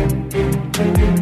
Welcome into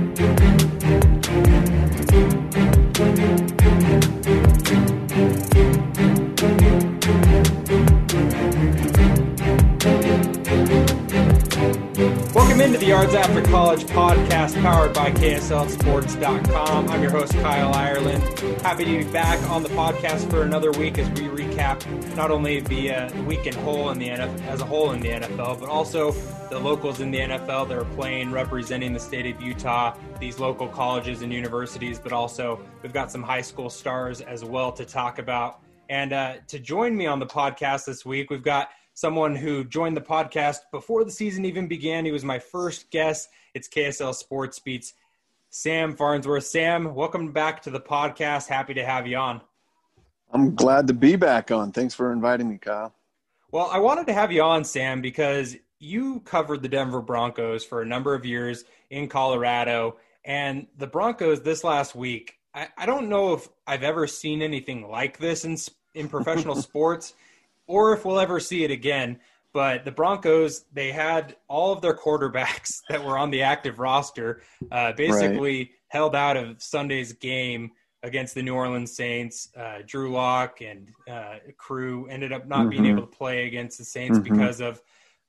Yards After College podcast powered by KSLSports.com. I'm your host, Kyle Ireland. Happy to be back on the podcast for another week as we recap not only the uh, week in whole in the NFL, as a whole in the NFL, but also the locals in the NFL that are playing representing the state of Utah, these local colleges and universities, but also we've got some high school stars as well to talk about. And uh, to join me on the podcast this week, we've got someone who joined the podcast before the season even began. He was my first guest. It's KSL Sports Beats, Sam Farnsworth. Sam, welcome back to the podcast. Happy to have you on. I'm glad to be back on. Thanks for inviting me, Kyle. Well, I wanted to have you on, Sam, because you covered the Denver Broncos for a number of years in Colorado. And the Broncos this last week, I, I don't know if I've ever seen anything like this in, in professional sports or if we'll ever see it again. But the Broncos, they had all of their quarterbacks that were on the active roster uh, basically right. held out of Sunday's game against the New Orleans Saints. Uh, Drew Lock and uh, crew ended up not mm-hmm. being able to play against the Saints mm-hmm. because of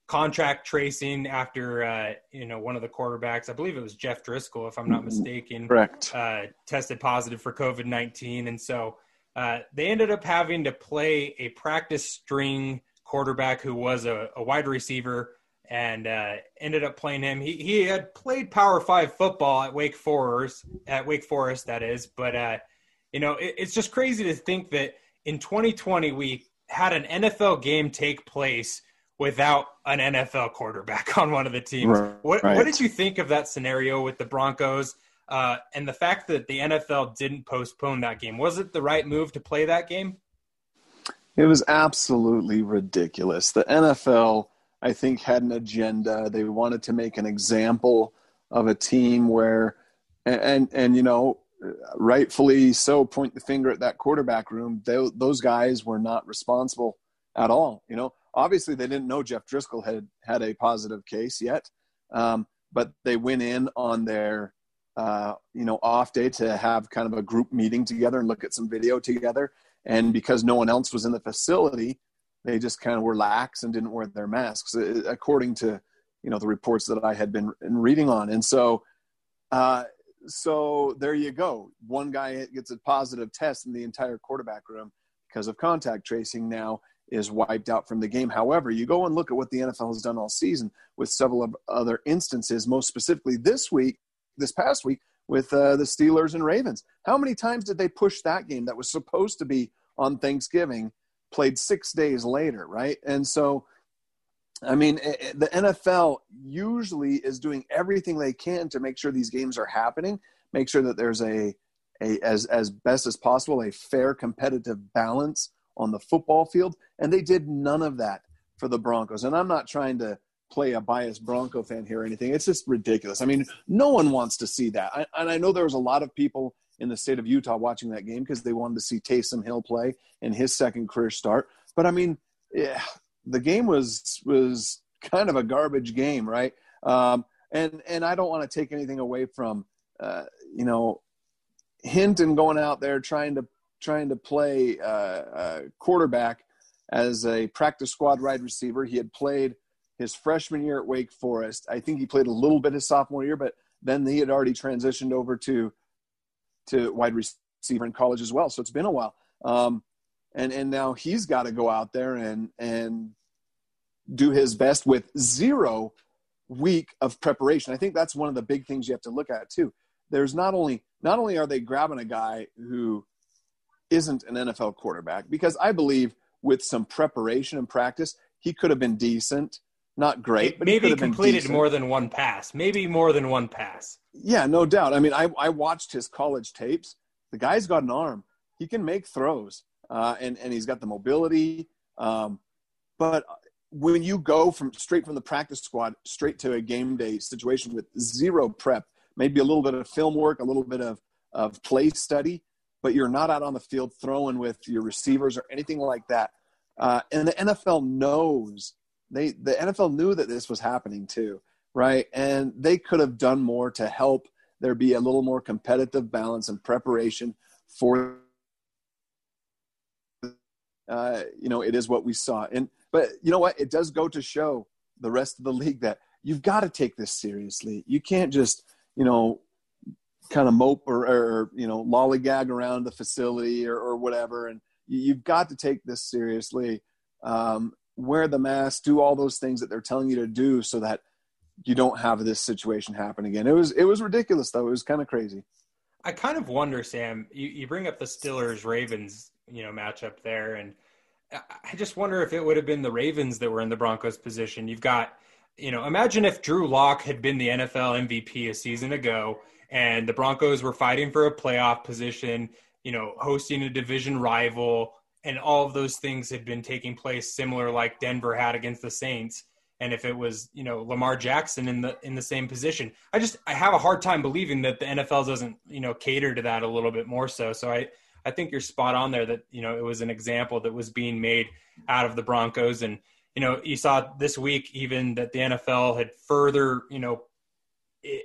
contact tracing after uh, you know one of the quarterbacks, I believe it was Jeff Driskel, if I'm not mistaken, correct, uh, tested positive for COVID nineteen, and so uh, they ended up having to play a practice string quarterback who was a, a wide receiver and uh, ended up playing him. He, he had played Power Five football at Wake Forest, at Wake Forest, that is. But uh, you know, it, it's just crazy to think that in 2020 we had an NFL game take place without an NFL quarterback on one of the teams. Right. What, what did you think of that scenario with the Broncos? Uh, and the fact that the NFL didn't postpone that game was it the right move to play that game? It was absolutely ridiculous. The NFL, I think, had an agenda. They wanted to make an example of a team where, and and, you know, rightfully so, point the finger at that quarterback room. They, those guys were not responsible at all. You know, obviously they didn't know Jeff Driskel had had a positive case yet, um, but they went in on their uh, you know off day to have kind of a group meeting together and look at some video together. And because no one else was in the facility, they just kind of were lax and didn't wear their masks, uh, according to you know the reports that I had been reading on. And so, uh, so there you go. One guy gets a positive test in the entire quarterback room because of contact tracing. Now is wiped out from the game. However, you go and look at what the NFL has done all season with several other instances, most specifically this week this past week with uh, the Steelers and Ravens. How many times did they push that game that was supposed to be on Thanksgiving, played six days later, right? And so, I mean, eh, eh, the NFL usually is doing everything they can to make sure these games are happening, make sure that there's a, a as as best as possible a fair competitive balance on the football field, and they did none of that for the Broncos. And I'm not trying to play a biased Bronco fan here or anything. It's just ridiculous. I mean, no one wants to see that. I, and I know there was a lot of people in the state of Utah watching that game because they wanted to see Taysom Hill play in his second career start. But I mean, yeah, the game was was kind of a garbage game, right? Um, and and I don't want to take anything away from uh, you know Hinton going out there trying to trying to play uh, uh, quarterback as a practice squad wide receiver. He had played his freshman year at Wake Forest. I think he played a little bit his sophomore year, but then he had already transitioned over to to wide receiver in college as well. So it's been a while. Um, and and now he's got to go out there and and do his best with zero week of preparation. I think that's one of the big things you have to look at too. There's not only not only are they grabbing a guy who isn't an NFL quarterback because I believe with some preparation and practice he could have been decent not great, but maybe completed more than one pass. Maybe more than one pass. Yeah, no doubt. I mean, I, I watched his college tapes. The guy's got an arm. He can make throws, uh, and and he's got the mobility. Um, but when you go from straight from the practice squad straight to a game day situation with zero prep, maybe a little bit of film work, a little bit of of play study, but you're not out on the field throwing with your receivers or anything like that. Uh, and the NFL knows they the NFL knew that this was happening too, right? And they could have done more to help there be a little more competitive balance and preparation for. Uh, you know, it is what we saw, and but you know what? It does go to show the rest of the league that you've got to take this seriously. You can't just you know kind of mope or, or you know lollygag around the facility or, or whatever and you've got to take this seriously um, wear the mask, do all those things that they're telling you to do so that you don't have this situation happen again. It was it was ridiculous though. It was kind of crazy. I kind of wonder, Sam. You, you bring up the Steelers Ravens, you know, matchup there, and I just wonder if it would have been the Ravens that were in the Broncos position. You've got, you know, imagine if Drew Lock had been the NFL MVP a season ago, and the Broncos were fighting for a playoff position, you know, hosting a division rival and all of those things had been taking place similar like Denver had against the Saints. And if it was you know Lamar Jackson in the in the same position I just I have a hard time believing that the NFL doesn't you know cater to that a little bit more so. So I I think you're spot on there that you know it was an example that was being made out of the Broncos. And you know you saw this week even that the NFL had further you know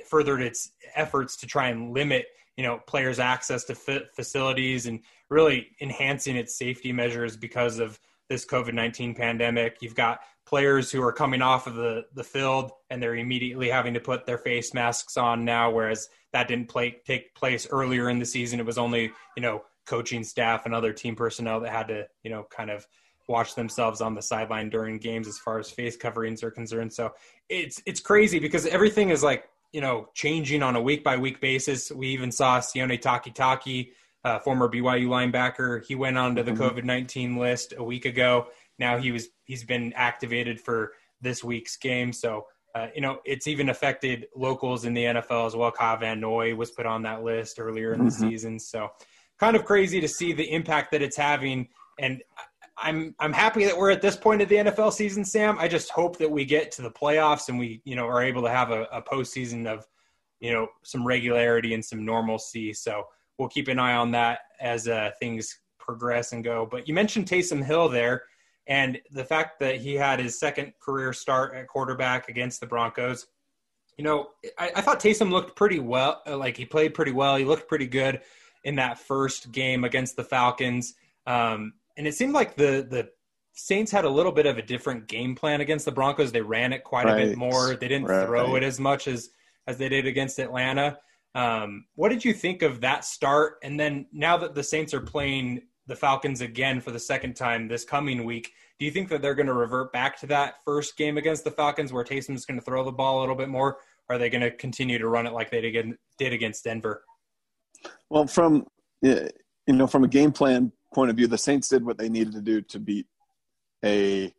furthered its efforts to try and limit you know players access to facilities and really enhancing its safety measures because of this covid-19 pandemic. You've got players who are coming off of the the field and they're immediately having to put their face masks on now whereas that didn't play, take place earlier in the season. It was only you know coaching staff and other team personnel that had to you know kind of watch themselves on the sideline during games as far as face coverings are concerned. So it's it's crazy because everything is like you know, changing on a week by week basis. We even saw Sione Takitaki, uh, former BYU linebacker. He went onto the mm-hmm. COVID nineteen list a week ago. Now he was he's been activated for this week's game. So uh, you know, it's even affected locals in the NFL as well. Kyle Van Noy was put on that list earlier in the mm-hmm. season. So kind of crazy to see the impact that it's having. And I'm I'm happy that we're at this point of the NFL season, Sam. I just hope that we get to the playoffs and we, you know, are able to have a, a postseason of, you know, some regularity and some normalcy. So we'll keep an eye on that as uh, things progress and go. But you mentioned Taysom Hill there, and the fact that he had his second career start at quarterback against the Broncos. You know, I, I thought Taysom looked pretty well. Like he played pretty well. He looked pretty good in that first game against the Falcons. Um, and it seemed like the the Saints had a little bit of a different game plan against the Broncos. They ran it quite right. a bit more. They didn't right. throw it as much as as they did against Atlanta. Um, what did you think of that start? And then now that the Saints are playing the Falcons again for the second time this coming week, do you think that they're going to revert back to that first game against the Falcons where Taysom's going to throw the ball a little bit more? Or are they going to continue to run it like they did against Denver? Well, from you know, from a game plan point of view, the Saints did what they needed to do to beat a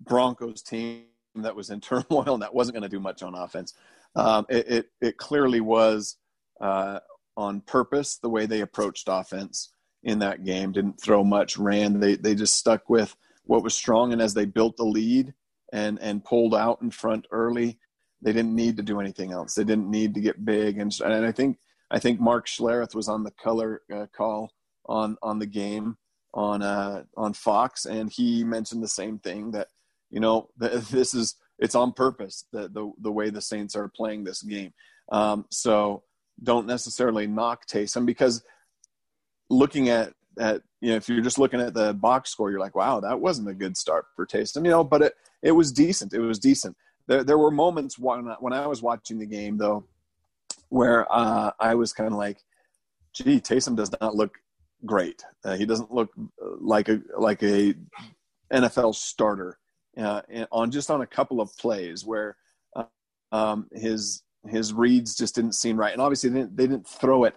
Broncos team that was in turmoil and that wasn't going to do much on offense. Um, it, it, it, clearly was uh, on purpose the way they approached offense in that game. Didn't throw much, ran. They they just stuck with what was strong, and as they built the lead and and pulled out in front early, they didn't need to do anything else. They didn't need to get big, and and I think I think Mark Schlereth was on the color uh, call on on the game on uh, on Fox, and he mentioned the same thing that you know this is it's on purpose the the, the way the Saints are playing this game. Um, so don't necessarily knock Taysom because looking at at you know if you're just looking at the box score, you're like, wow, that wasn't a good start for Taysom, you know, but it it was decent. It was decent. There there were moments when when I was watching the game though where uh, I was kind of like, gee, Taysom does not look great. Uh, he doesn't look uh, like a like a NFL starter uh, on just on a couple of plays where uh, um, his his reads just didn't seem right, and obviously they didn't, they didn't throw it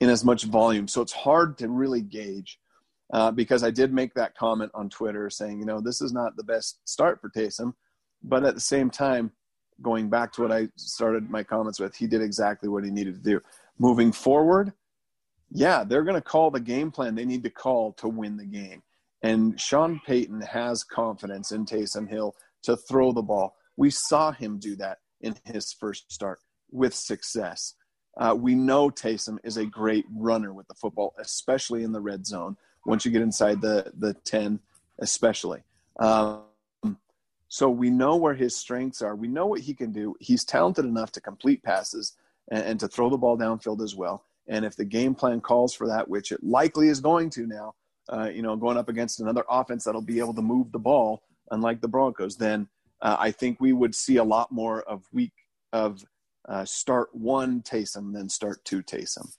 in as much volume, so it's hard to really gauge. Uh, because I did make that comment on Twitter saying, you know, this is not the best start for Taysom, but at the same time, going back to what I started my comments with, he did exactly what he needed to do. Moving forward, yeah, they're going to call the game plan they need to call to win the game. And Sean Payton has confidence in Taysom Hill to throw the ball. We saw him do that in his first start with success. Uh, we know Taysom is a great runner with the football, especially in the red zone. Once you get inside the the ten, especially. Um, so we know where his strengths are. We know what he can do. He's talented enough to complete passes and, and to throw the ball downfield as well. And if the game plan calls for that, which it likely is going to now, uh, you know, going up against another offense that'll be able to move the ball, unlike the Broncos, then uh, I think we would see a lot more of week of uh, start one Taysom than start two Taysom.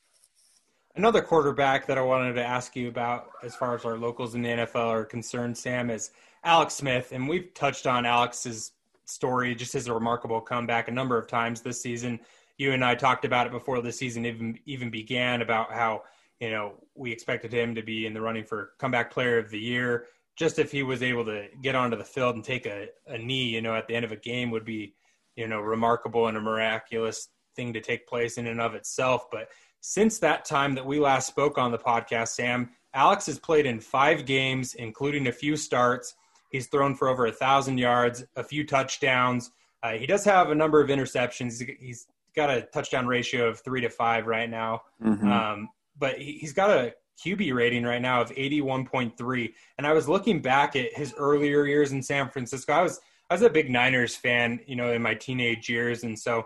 Another quarterback that I wanted to ask you about, as far as our locals in the NFL are concerned, Sam, is Alex Smith. And we've touched on Alex's story, just his remarkable comeback a number of times this season. You and I talked about it before the season even even began about how you know we expected him to be in the running for comeback player of the year. Just if he was able to get onto the field and take a, a knee, you know, at the end of a game would be you know, remarkable and a miraculous thing to take place in and of itself. But since that time that we last spoke on the podcast, Sam, Alex has played in five games, including a few starts. He's thrown for over a thousand yards, a few touchdowns. Uh, he does have a number of interceptions. He's got a touchdown ratio of three to five right now. Mm-hmm. Um, but he's got a QB rating right now of 81.3. And I was looking back at his earlier years in San Francisco. I was I was a big Niners fan, you know, in my teenage years, and so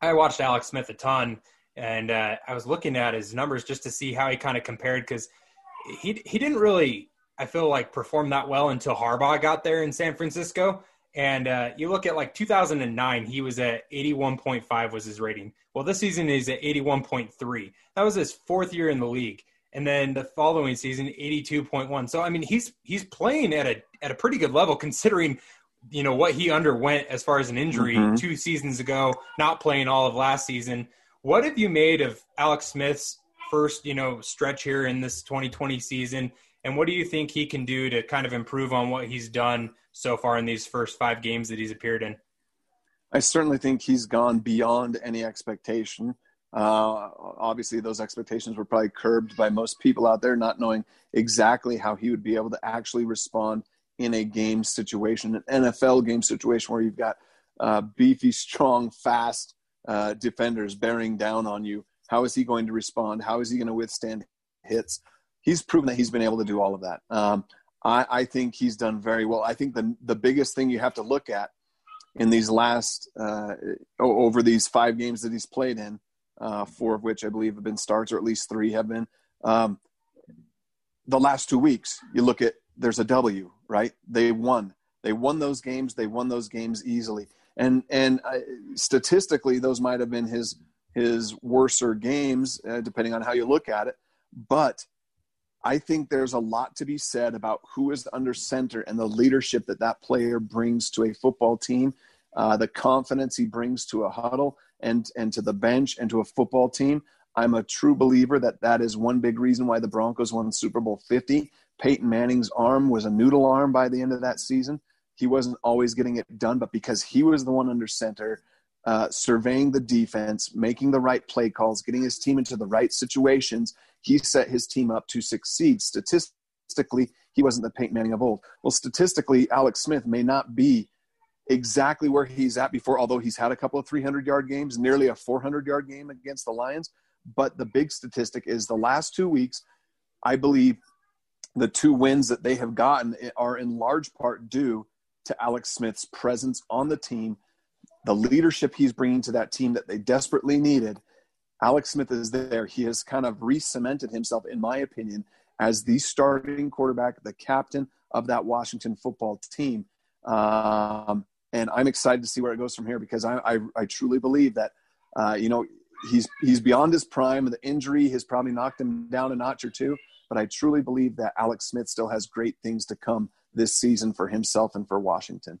I watched Alex Smith a ton, and uh, I was looking at his numbers just to see how he kind of compared because he he didn't really, I feel like, perform that well until Harbaugh got there in San Francisco. And uh, you look at like 2009, he was at 81.5 was his rating. Well, this season he's at 81.3. That was his fourth year in the league, and then the following season 82.1. So I mean, he's he's playing at a at a pretty good level considering you know what he underwent as far as an injury mm-hmm. two seasons ago, not playing all of last season. What have you made of Alex Smith's first, you know, stretch here in this 2020 season? And what do you think he can do to kind of improve on what he's done so far in these first five games that he's appeared in? I certainly think he's gone beyond any expectation. Uh, obviously, those expectations were probably curbed by most people out there, not knowing exactly how he would be able to actually respond in a game situation, an NFL game situation where you've got uh, beefy, strong, fast uh, defenders bearing down on you. How is he going to respond? How is he going to withstand hits? He's proven that he's been able to do all of that. Um, I, I, think he's done very well. I think the the biggest thing you have to look at in these last uh, over these five games that he's played in, uh, four of which I believe have been starts, or at least three have been. Um, the last two weeks, you look at there's a W, right? They won. They won those games. They won those games easily. And and uh, statistically, those might have been his his worser games, uh, depending on how you look at it. But I think there's a lot to be said about who is under center and the leadership that that player brings to a football team, uh, the confidence he brings to a huddle and and to the bench and to a football team. I'm a true believer that that is one big reason why the Broncos won Super Bowl 50 Peyton Manning's arm was a noodle arm by the end of that season. He wasn't always getting it done, but because he was the one under center, uh, surveying the defense, making the right play calls, getting his team into the right situations, he set his team up to succeed. Statistically, he wasn't the Peyton Manning of old. Well, statistically, Alex Smith may not be exactly where he's at before, although he's had a couple of 300 yard games, nearly a 400 yard game against the Lions. But the big statistic is the last two weeks, I believe the two wins that they have gotten are in large part due to Alex Smith's presence on the team, the leadership he's bringing to that team that they desperately needed. Alex Smith is there. He has kind of re cemented himself, in my opinion, as the starting quarterback, the captain of that Washington football team. Um, and I'm excited to see where it goes from here because I, I, I truly believe that, uh, you know, he's he's beyond his prime. The injury has probably knocked him down a notch or two, but I truly believe that Alex Smith still has great things to come this season for himself and for Washington.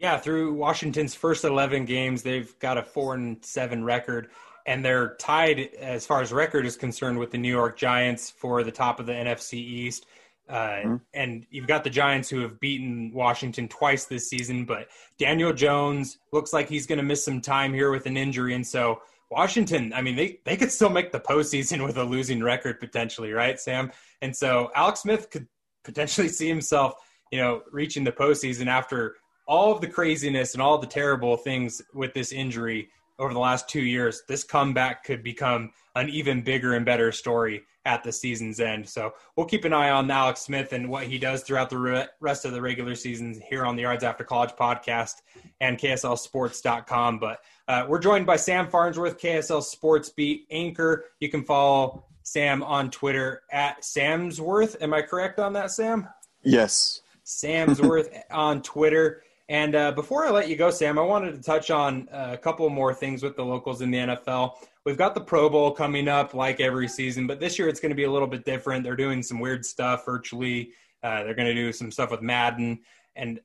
Yeah, through Washington's first 11 games, they've got a 4 and 7 record and they're tied as far as record is concerned with the New York Giants for the top of the NFC East. Uh, mm-hmm. And you've got the Giants who have beaten Washington twice this season, but Daniel Jones looks like he's going to miss some time here with an injury, and so Washington, I mean, they they could still make the postseason with a losing record potentially, right, Sam? And so Alex Smith could potentially see himself, you know, reaching the postseason after all of the craziness and all the terrible things with this injury over the last two years, this comeback could become an even bigger and better story at the season's end. So we'll keep an eye on Alex Smith and what he does throughout the rest of the regular season here on the Yards After College podcast and KSLSports.com. But uh, we're joined by Sam Farnsworth, KSL Sports Beat anchor. You can follow Sam on Twitter at Samsworth. Am I correct on that, Sam? Yes. Samsworth on Twitter. And uh, before I let you go, Sam, I wanted to touch on uh, a couple more things with the locals in the NFL. We've got the Pro Bowl coming up like every season, but this year it's going to be a little bit different. They're doing some weird stuff virtually. Uh, they're going to do some stuff with Madden. And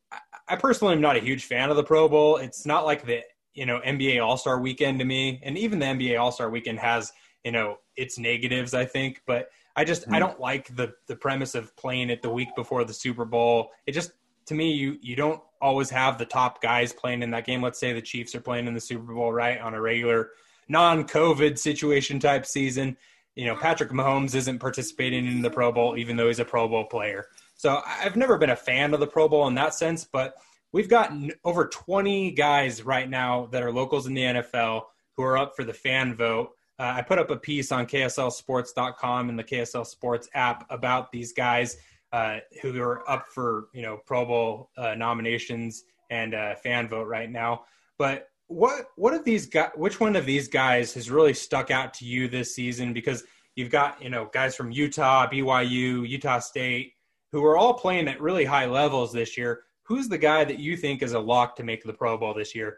I personally am not a huge fan of the Pro Bowl. It's not like the you know NBA All Star Weekend to me, and even the NBA All Star Weekend has you know its negatives, I think. But I just mm. I hmm. don't like the the premise of playing it the week before the Super Bowl. It just to me you you don't always have the top guys playing in that game. Let's say the Chiefs are playing in the Super Bowl, right, on a regular non-COVID situation type season. You know, Patrick Mahomes isn't participating in the Pro Bowl, even though he's a Pro Bowl player. So I've never been a fan of the Pro Bowl in that sense, but we've got over 20 guys right now that are locals in the NFL who are up for the fan vote. Uh, I put up a piece on KSLSports.com and the KSL Sports app about these guys uh, who are up for you know Pro Bowl uh, nominations and uh, fan vote right now. But what what of these guys? Which one of these guys has really stuck out to you this season? Because you've got you know guys from Utah, BYU, Utah State, who are all playing at really high levels this year. Who's the guy that you think is a lock to make the Pro Bowl this year?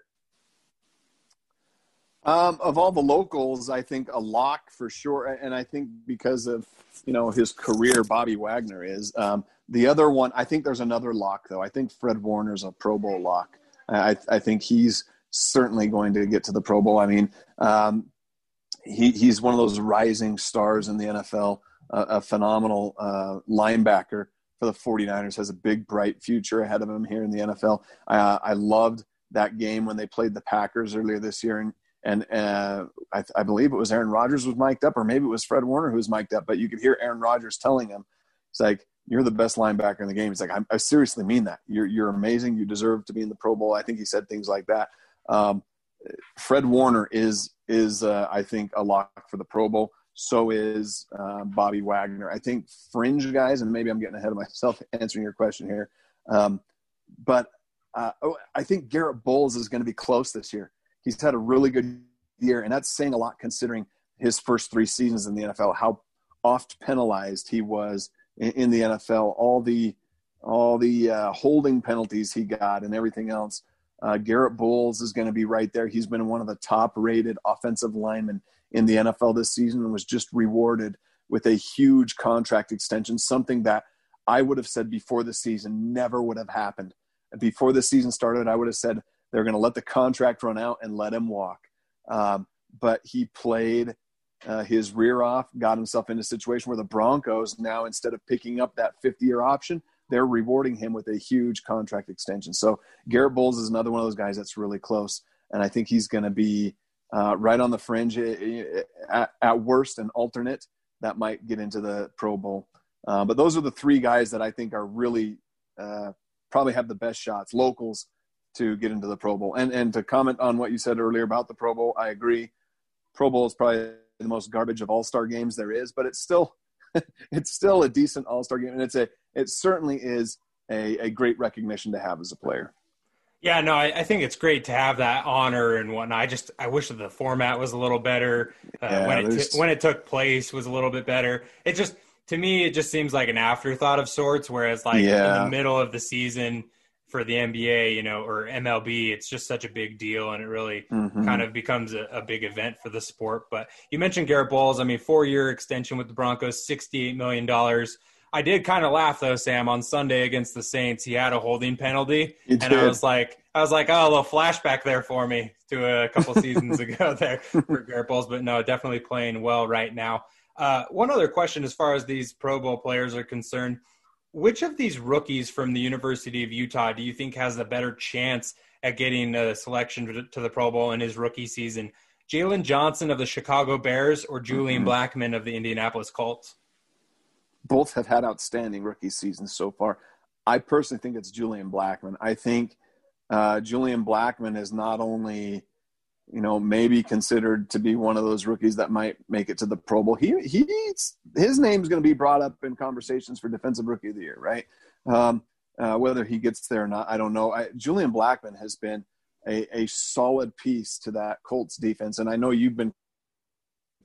Um, of all the locals, I think a lock for sure, and I think because of you know his career, Bobby Wagner is. Um, the other one, I think there's another lock though. I think Fred Warner's a Pro Bowl lock. I, I think he's certainly going to get to the Pro Bowl. I mean, um, he, he's one of those rising stars in the NFL, a phenomenal uh, linebacker for the 49ers, has a big, bright future ahead of him here in the NFL. Uh, I loved that game when they played the Packers earlier this year, and and uh, I, I, believe it was Aaron Rodgers was mic'd up, or maybe it was Fred Warner who was mic'd up. But you could hear Aaron Rodgers telling him, "It's like you're the best linebacker in the game." He's like, I, I, seriously mean that. You're you're amazing. You deserve to be in the Pro Bowl." I think he said things like that. Um, Fred Warner is is uh, I think a lock for the Pro Bowl. So is uh, Bobby Wagner. I think fringe guys, and maybe I'm getting ahead of myself answering your question here, um, but uh, oh, I think Garett Bolles is going to be close this year he's had a really good year, and that's saying a lot considering his first three seasons in the NFL, how oft penalized he was in, in the NFL, all the all the uh, holding penalties he got, and everything else. Uh, Garett Bolles is going to be right there. He's been one of the top rated offensive linemen in the NFL this season and was just rewarded with a huge contract extension, something that I would have said before the season never would have happened. Before the season started, I would have said they're going to let the contract run out and let him walk. Um, but he played uh, his rear off, got himself in a situation where the Broncos now, instead of picking up that 50 year option, they're rewarding him with a huge contract extension. So Garett Bolles is another one of those guys that's really close. And I think he's going to be uh, right on the fringe, at, at, worst, an alternate that might get into the Pro Bowl. Uh, but those are the three guys that I think are really uh, probably have the best shots. Locals to get into the Pro Bowl. And and to comment on what you said earlier about the Pro Bowl, I agree. Pro Bowl is probably the most garbage of All Star games there is, but it's still it's still a decent All Star game, and it's a it certainly is a, a great recognition to have as a player. Yeah, no, I, I, think it's great to have that honor and whatnot. I just I wish that the format was a little better. Uh, yeah, when it t- when it took place was a little bit better. It just to me it just seems like an afterthought of sorts. Whereas like yeah. in the middle of the season for the NBA, you know, or MLB, it's just such a big deal, and it really mm-hmm. kind of becomes a, a, big event for the sport. But you mentioned Garett Bolles. I mean, four year extension with the Broncos, sixty eight million dollars. I did kind of laugh though, Sam, on Sunday against the Saints. He had a holding penalty, and I was like, I was like, oh, a little flashback there for me to a couple seasons ago there for Garett Bolles. But no, definitely playing well right now. Uh, one other question, as far as these Pro Bowl players are concerned, which of these rookies from the University of Utah do you think has a better chance at getting a selection to the Pro Bowl in his rookie season? Jaylon Johnson of the Chicago Bears or Julian mm-hmm. Blackmon of the Indianapolis Colts? both have had outstanding rookie seasons so far. I personally think it's Julian Blackmon. I think uh, Julian Blackmon is not only, you know, maybe considered to be one of those rookies that might make it to the Pro Bowl. He he's his name's going to be brought up in conversations for Defensive Rookie of the Year, right? Um, uh, whether he gets there or not, I don't know. I, Julian Blackmon has been a, a solid piece to that Colts defense, and I know you've been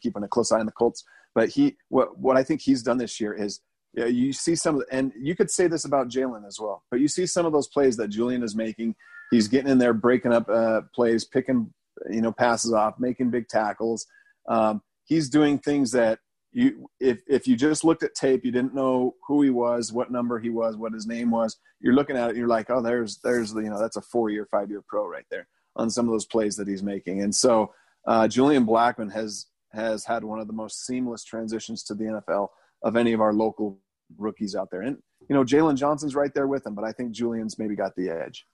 keeping a close eye on the Colts but he, what what I think he's done this year is yeah, you see some of, and you could say this about Jaylon as well. But you see some of those plays that Julian is making. He's getting in there, breaking up uh, plays, picking you know passes off, making big tackles. Um, he's doing things that you if if you just looked at tape, you didn't know who he was, what number he was, what his name was. You're looking at it, you're like, oh, there's there's you know that's a four year, five year pro right there on some of those plays that he's making. And so uh, Julian Blackmon has has had one of the most seamless transitions to the NFL of any of our local rookies out there. And, you know, Jaylon Johnson's right there with him, but I think Julian's maybe got the edge.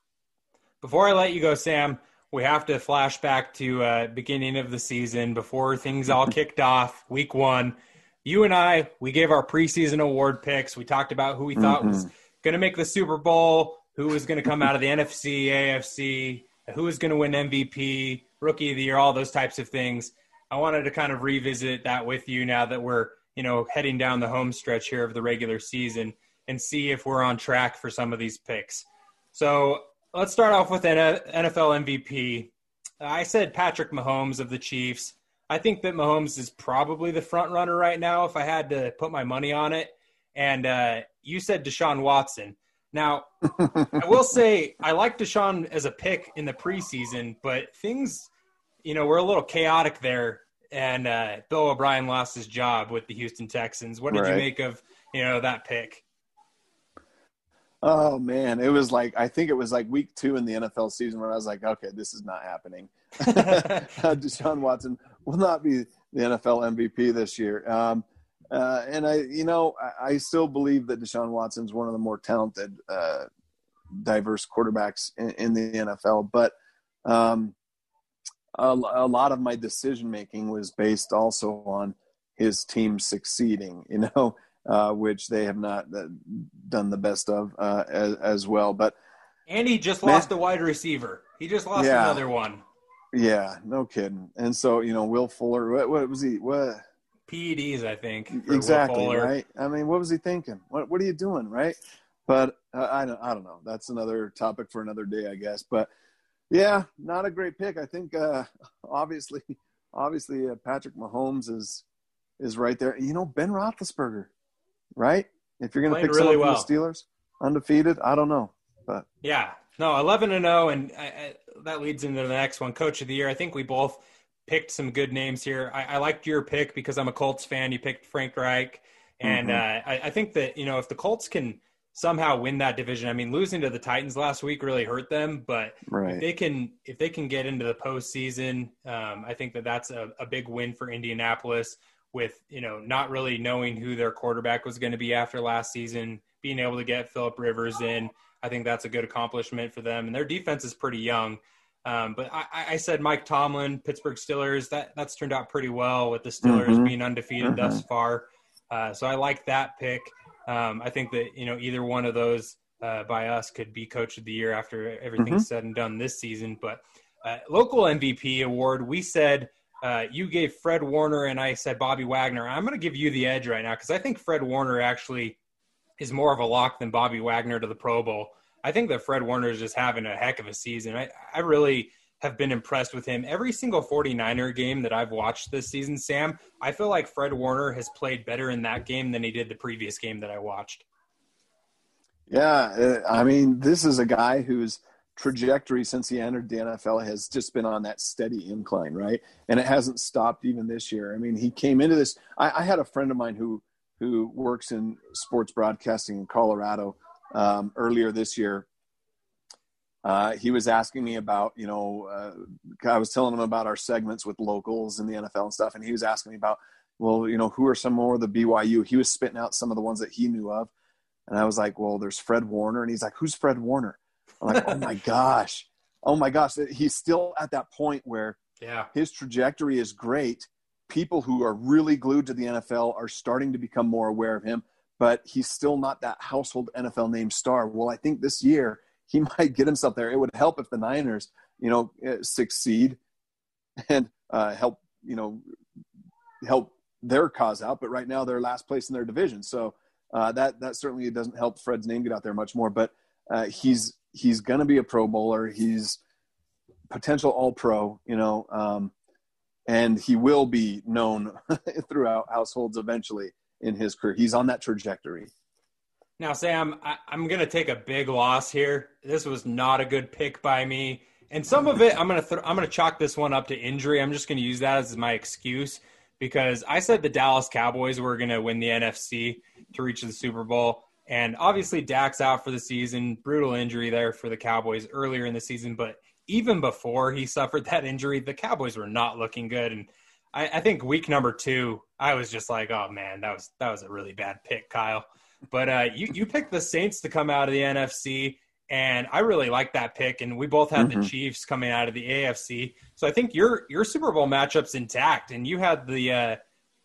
Before I let you go, Sam, we have to flash back to uh, beginning of the season before things all kicked off, week one. You and I, we gave our preseason award picks. We talked about who we thought mm-hmm. was going to make the Super Bowl, who was going to come out of the NFC, AFC, who was going to win MVP, Rookie of the Year, all those types of things. I wanted to kind of revisit that with you now that we're, you know, heading down the home stretch here of the regular season and see if we're on track for some of these picks. So let's start off with an NFL MVP. I said Patrick Mahomes of the Chiefs. I think that Mahomes is probably the front runner right now if I had to put my money on it. And uh, you said Deshaun Watson. Now, I will say I like Deshaun as a pick in the preseason, but things you know, we're a little chaotic there. And uh, Bill O'Brien lost his job with the Houston Texans. What did right. you make of, you know, that pick? Oh man, it was like I think it was like week two in the NFL season where I was like, okay, this is not happening. Deshaun Watson will not be the NFL MVP this year. Um, uh, and I, you know, I, I, still believe that Deshaun Watson is one of the more talented, uh, diverse quarterbacks in, in, the NFL. But um, a, a lot of my decision making was based also on his team succeeding, you know, uh, which they have not uh, done the best of uh, as, as, well. But and he just man, lost a wide receiver. He just lost yeah, another one. Yeah, no kidding. And so you know, Will Fuller. What, what was he? What? PEDs, I think. Exactly right. I mean, what was he thinking? What What are you doing, right? But uh, I don't. I don't know. That's another topic for another day, I guess. But yeah, not a great pick. I think uh, obviously, obviously uh, Patrick Mahomes is is right there. You know Ben Roethlisberger, right? If you're going to pick really someone well. from the Steelers, undefeated, I don't know, but yeah, no, eleven and zero, and I, I, that leads into the next one, Coach of the Year. I think we both picked some good names here. I, I liked your pick because I'm a Colts fan. You picked Frank Reich, and mm-hmm. uh, I, I think that you know if the Colts can somehow win that division. I mean, losing to the Titans last week really hurt them, but right. if they can if they can get into the postseason, um, I think that that's a, a big win for Indianapolis. With you know not really knowing who their quarterback was going to be after last season, being able to get Philip Rivers in, I think that's a good accomplishment for them. And their defense is pretty young. Um, but I, I, said Mike Tomlin, Pittsburgh Steelers. That that's turned out pretty well with the Steelers mm-hmm. being undefeated mm-hmm. thus far. Uh, so I like that pick. Um, I think that you know either one of those uh, by us could be coach of the year after everything's mm-hmm. said and done this season. But uh, local MVP award, we said uh, you gave Fred Warner and I said Bobby Wagner. I'm going to give you the edge right now because I think Fred Warner actually is more of a lock than Bobby Wagner to the Pro Bowl. I think that Fred Warner is just having a heck of a season. I, I really have been impressed with him. Every single 49er game that I've watched this season, Sam, I feel like Fred Warner has played better in that game than he did the previous game that I watched. Yeah, uh, I mean, this is a guy whose trajectory since he entered the NFL has just been on that steady incline, right? And it hasn't stopped even this year. I mean, he came into this. I, I had a friend of mine who who works in sports broadcasting in Colorado um, earlier this year. Uh, he was asking me about, you know, uh, I was telling him about our segments with locals in the NFL and stuff, and he was asking me about, well, you know, who are some more of the BYU? He was spitting out some of the ones that he knew of, and I was like, well, there's Fred Warner, and he's like, who's Fred Warner? I'm like, oh my gosh, oh my gosh, he's still at that point where yeah, his trajectory is great. People who are really glued to the NFL are starting to become more aware of him but he's still not that household NFL name star. Well, I think this year he might get himself there. It would help if the Niners, you know, eh, succeed and uh, help, you know, help their cause out. But right now they're last place in their division, so uh, that that certainly doesn't help Fred's name get out there much more. But uh, he's he's going to be a Pro Bowler. He's potential All Pro, you know, um, and he will be known throughout households eventually in his career. He's on that trajectory. Now, Sam, I, am going to take a big loss here. This was not a good pick by me, and some of it I'm going to th- I'm going to chalk this one up to injury. I'm just going to use that as my excuse because I said the Dallas Cowboys were going to win the NFC to reach the Super Bowl, and obviously Dak's out for the season. Brutal injury there for the Cowboys earlier in the season, but even before he suffered that injury, the Cowboys were not looking good, and I, I, think week number two, I was just like, oh man, that was that was a really bad pick, Kyle. But uh, you you picked the Saints to come out of the NFC, and I really like that pick. And we both had mm-hmm. the Chiefs coming out of the AFC, so I think your your Super Bowl matchup's intact. And you had the uh,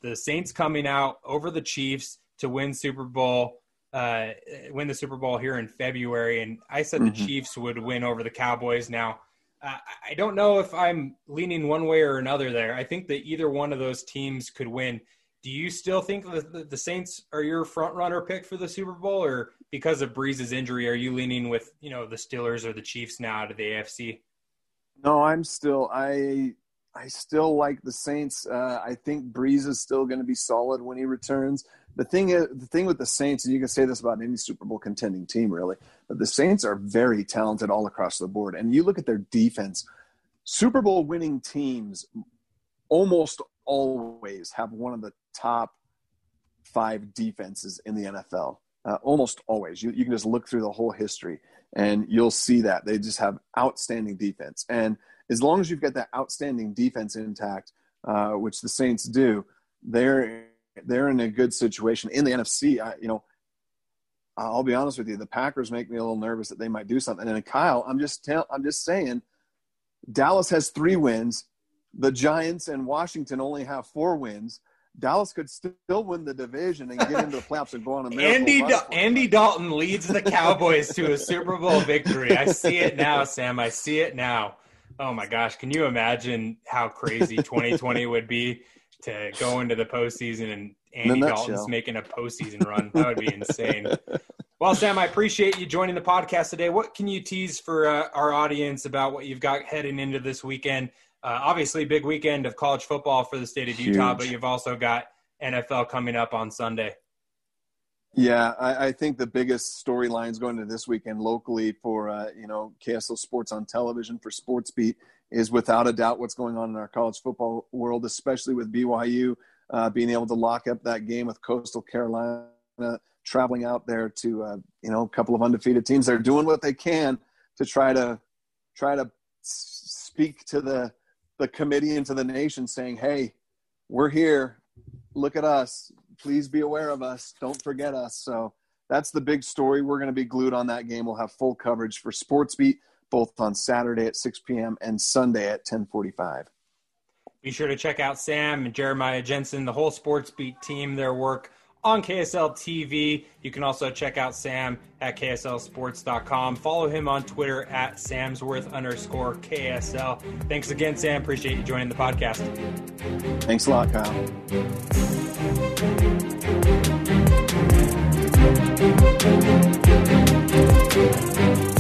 the Saints coming out over the Chiefs to win Super Bowl. Uh, win the Super Bowl here in February, and I said mm-hmm. the Chiefs would win over the Cowboys. Now, I don't know if I'm leaning one way or another there. I think that either one of those teams could win. Do you still think that the Saints are your front runner pick for the Super Bowl, or because of Brees's injury, are you leaning with you know the Steelers or the Chiefs now to the AFC? No, I'm still I I still like the Saints. Uh, I think Brees is still going to be solid when he returns the thing is the thing with the Saints, and you can say this about any Super Bowl contending team, really, but the Saints are very talented all across the board. And you look at their defense, Super Bowl winning teams almost always have one of the top five defenses in the NFL. Uh, almost always. You, you can just look through the whole history and you'll see that. They just have outstanding defense. And as long as you've got that outstanding defense intact, uh, which the Saints do, they're they're in a good situation in the NFC. I, you know, I'll be honest with you, the Packers make me a little nervous that they might do something. And Kyle, I'm just tell, I'm just saying, Dallas has three wins. The Giants and Washington only have four wins. Dallas could still win the division and get into the playoffs and go on a miracle. Andy da- Andy Dalton leads the Cowboys to a Super Bowl victory. I see it now, Sam. I see it now. Oh my gosh, can you imagine how crazy 2020 would be to go into the postseason and Andy Dalton's making a postseason run. That would be insane. well, Sam, I appreciate you joining the podcast today. What can you tease for uh, our audience about what you've got heading into this weekend? Uh, obviously, big weekend of college football for the state of Utah, but you've also got NFL coming up on Sunday. Yeah, I, I think the biggest storylines going into this weekend locally for uh, you know KSL Sports on television for Sports Beat is without a doubt what's going on in our college football world, especially with BYU uh, being able to lock up that game with Coastal Carolina, traveling out there to uh, you know a couple of undefeated teams. They're doing what they can to try to try to speak to the the committee and to the nation, saying, "Hey, we're here. Look at us. Please be aware of us. Don't forget us." So that's the big story. We're going to be glued on that game. We'll have full coverage for Sports Beat both on Saturday at 6 p.m. and Sunday at 1045. Be sure to check out Sam and Jeremiah Jensen, the whole Sports Beat team, their work on KSL TV. You can also check out Sam at KSLSports.com. Follow him on Twitter at Samsworth underscore KSL. Thanks again, Sam. Appreciate you joining the podcast. Thanks a lot, Kyle. Thank you.